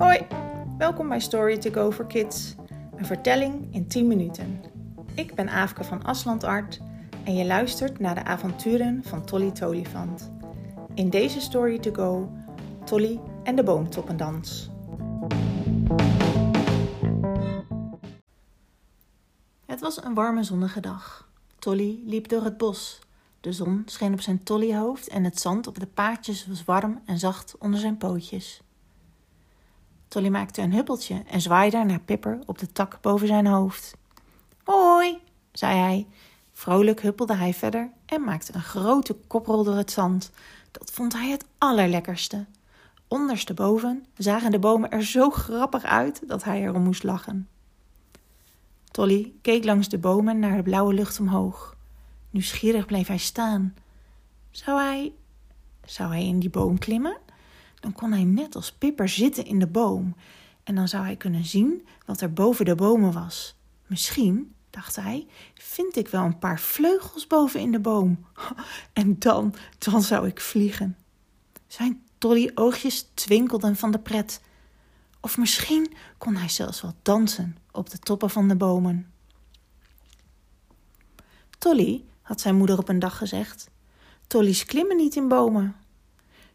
Hoi, welkom bij Story to Go for Kids. Een vertelling in 10 minuten. Ik ben Aafke van Aslandart en je luistert naar de avonturen van Tolly Tolifant. In deze Story to Go, Tolly en de boomtoppendans. Het was een warme zonnige dag. Tolly liep door het bos. De zon scheen op zijn tollyhoofd en het zand op de paadjes was warm en zacht onder zijn pootjes. Tolly maakte een huppeltje en zwaaide naar Pipper op de tak boven zijn hoofd. Hoi, zei hij. Vrolijk huppelde hij verder en maakte een grote koprol door het zand. Dat vond hij het allerlekkerste. Ondersteboven zagen de bomen er zo grappig uit dat hij erom moest lachen. Tolly keek langs de bomen naar de blauwe lucht omhoog. Nieuwsgierig bleef hij staan. Zou hij. zou hij in die boom klimmen? Dan kon hij net als Pipper zitten in de boom. En dan zou hij kunnen zien wat er boven de bomen was. Misschien, dacht hij, vind ik wel een paar vleugels boven in de boom. En dan, dan zou ik vliegen. Zijn tolly oogjes twinkelden van de pret. Of misschien kon hij zelfs wel dansen op de toppen van de bomen. Tolly, had zijn moeder op een dag gezegd, Tolly's klimmen niet in bomen.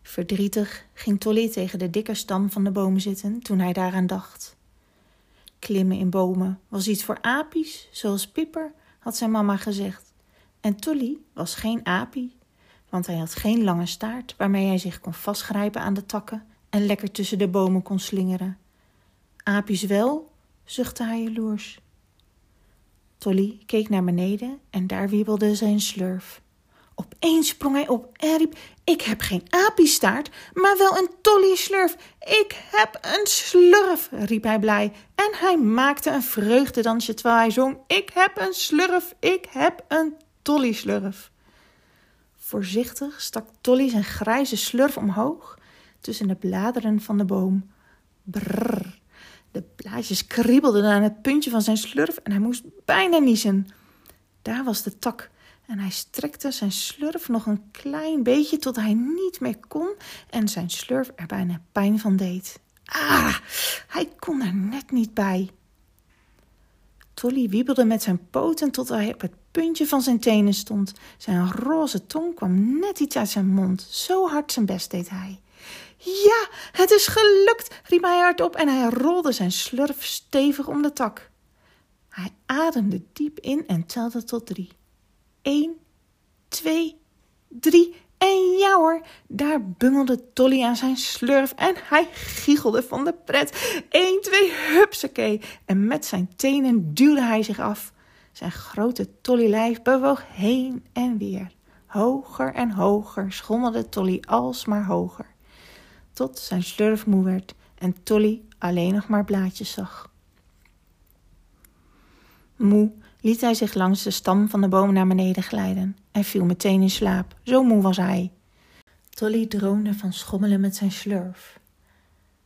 Verdrietig ging Tolly tegen de dikke stam van de boom zitten toen hij daaraan dacht. Klimmen in bomen was iets voor apies, zoals Pipper, had zijn mama gezegd. En Tolly was geen apie, want hij had geen lange staart waarmee hij zich kon vastgrijpen aan de takken en lekker tussen de bomen kon slingeren. Apies wel, zuchtte hij jaloers. Tolly keek naar beneden en daar wiebelde zijn slurf. Opeens sprong hij op en riep: Ik heb geen apiestaart, maar wel een tolly-slurf. Ik heb een slurf, riep hij blij. En hij maakte een vreugdedansje terwijl hij zong: Ik heb een slurf, ik heb een tolly-slurf. Voorzichtig stak Tolly zijn grijze slurf omhoog tussen de bladeren van de boom. Brrr. De blaadjes kriebelden aan het puntje van zijn slurf en hij moest bijna niezen. Daar was de tak en hij strekte zijn slurf nog een klein beetje tot hij niet meer kon en zijn slurf er bijna pijn van deed. Ah, hij kon er net niet bij. Tolly wiebelde met zijn poten tot hij op het puntje van zijn tenen stond. Zijn roze tong kwam net iets uit zijn mond. Zo hard zijn best deed hij. Ja, het is gelukt, riep hij hardop en hij rolde zijn slurf stevig om de tak. Hij ademde diep in en telde tot drie. Eén, twee, drie en ja hoor, daar bungelde Tolly aan zijn slurf en hij giechelde van de pret. Eén, twee, hupsakee. En met zijn tenen duwde hij zich af. Zijn grote Tolly-lijf bewoog heen en weer. Hoger en hoger schommelde Tolly alsmaar hoger. Tot zijn slurf moe werd en Tolly alleen nog maar blaadjes zag. Moe liet hij zich langs de stam van de boom naar beneden glijden en viel meteen in slaap. Zo moe was hij. Tolly droomde van schommelen met zijn slurf.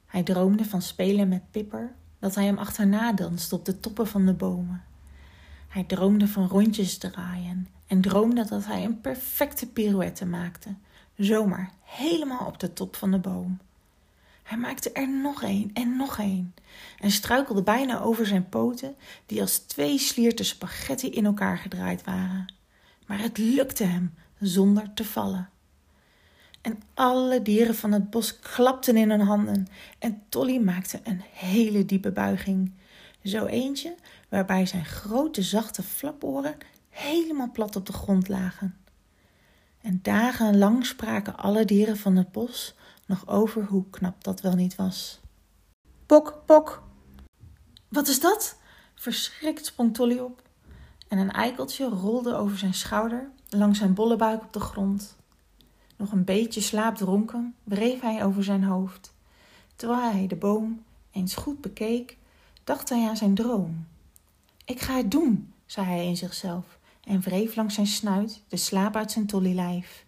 Hij droomde van spelen met Pipper, dat hij hem achterna danste op de toppen van de bomen. Hij droomde van rondjes draaien en droomde dat hij een perfecte pirouette maakte, zomaar helemaal op de top van de boom. Hij maakte er nog een en nog een en struikelde bijna over zijn poten, die als twee slierten spaghetti in elkaar gedraaid waren. Maar het lukte hem zonder te vallen. En alle dieren van het bos klapten in hun handen en Tolly maakte een hele diepe buiging. Zo eentje waarbij zijn grote zachte flaporen helemaal plat op de grond lagen. En dagenlang spraken alle dieren van het bos nog over hoe knap dat wel niet was. Pok, pok. Wat is dat? Verschrikt sprong Tolly op. En een eikeltje rolde over zijn schouder, langs zijn bolle buik op de grond. Nog een beetje slaapdronken wreef hij over zijn hoofd. Terwijl hij de boom eens goed bekeek, dacht hij aan zijn droom. Ik ga het doen, zei hij in zichzelf en wreef langs zijn snuit de slaap uit zijn tollylijf.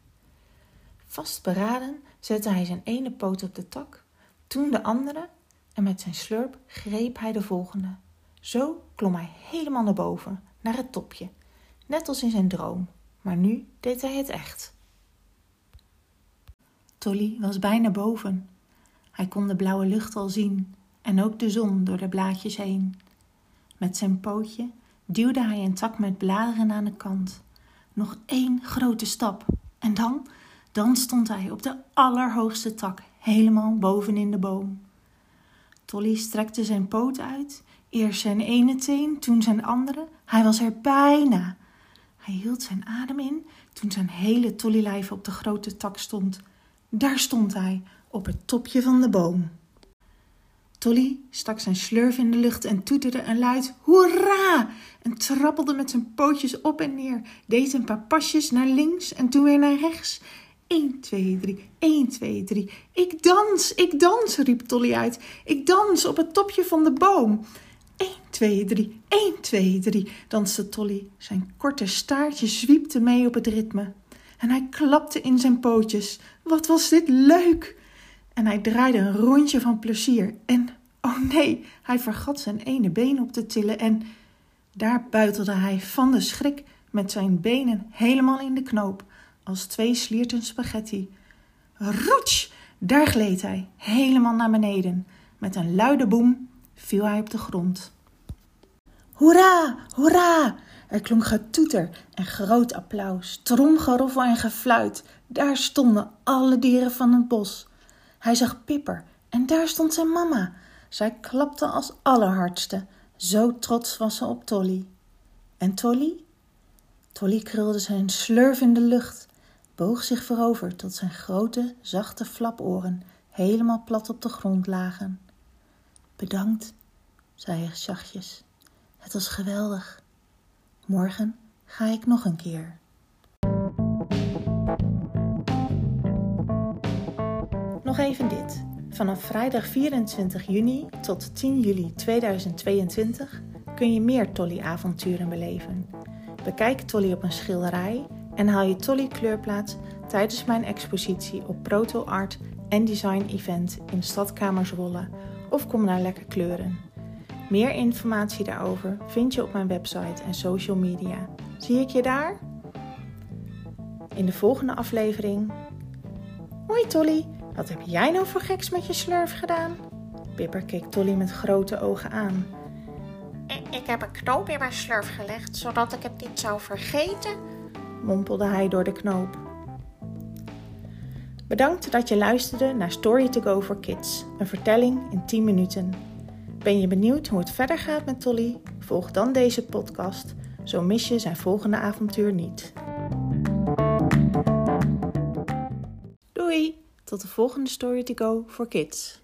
Vastberaden zette hij zijn ene poot op de tak, toen de andere en met zijn slurp greep hij de volgende. Zo klom hij helemaal naar boven, naar het topje, net als in zijn droom, maar nu deed hij het echt. Tolly was bijna boven. Hij kon de blauwe lucht al zien en ook de zon door de blaadjes heen. Met zijn pootje duwde hij een tak met bladeren aan de kant. Nog één grote stap en dan, dan stond hij op de allerhoogste tak, helemaal bovenin de boom. Tolly strekte zijn poot uit, eerst zijn ene teen, toen zijn andere. Hij was er bijna. Hij hield zijn adem in toen zijn hele tollylijf op de grote tak stond. Daar stond hij, op het topje van de boom. Tolly stak zijn slurf in de lucht en toeterde een luid hoera en trappelde met zijn pootjes op en neer, deed een paar pasjes naar links en toen weer naar rechts. 1, 2, 3, 1, 2, 3. Ik dans, ik dans, riep Tolly uit. Ik dans op het topje van de boom. 1, 2, 3, 1, 2, 3, danste Tolly. Zijn korte staartje zwiepte mee op het ritme. En hij klapte in zijn pootjes. Wat was dit leuk! En hij draaide een rondje van plezier. En, oh nee, hij vergat zijn ene been op te tillen en daar buitelde hij van de schrik met zijn benen helemaal in de knoop, als twee slierten spaghetti. Roetsch! Daar gleed hij, helemaal naar beneden. Met een luide boem viel hij op de grond. Hoera, hoera! Er klonk getoeter en groot applaus, tromgeroffel en gefluit. Daar stonden alle dieren van het bos. Hij zag Pipper en daar stond zijn mama. Zij klapte als allerhardste. Zo trots was ze op Tolly. En Tolly? Tolly krulde zijn slurf in de lucht, boog zich voorover tot zijn grote, zachte flaporen helemaal plat op de grond lagen. Bedankt, zei hij zachtjes. Het was geweldig. Morgen ga ik nog een keer. Nog even dit. Vanaf vrijdag 24 juni tot 10 juli 2022 kun je meer Tolly-avonturen beleven. Bekijk Tolly op een schilderij en haal je Tolly kleurplaat tijdens mijn expositie op Proto Art en Design Event in Stadkamer Zwolle of kom naar Lekker Kleuren. Meer informatie daarover vind je op mijn website en social media. Zie ik je daar? In de volgende aflevering. Hoi Tolly, wat heb jij nou voor geks met je slurf gedaan? Pipper keek Tolly met grote ogen aan. Ik heb een knoop in mijn slurf gelegd, zodat ik het niet zou vergeten, mompelde hij door de knoop. Bedankt dat je luisterde naar Story to Go for Kids, een vertelling in 10 minuten. Ben je benieuwd hoe het verder gaat met Tolly? Volg dan deze podcast, zo mis je zijn volgende avontuur niet. Doei, tot de volgende Story to Go for Kids.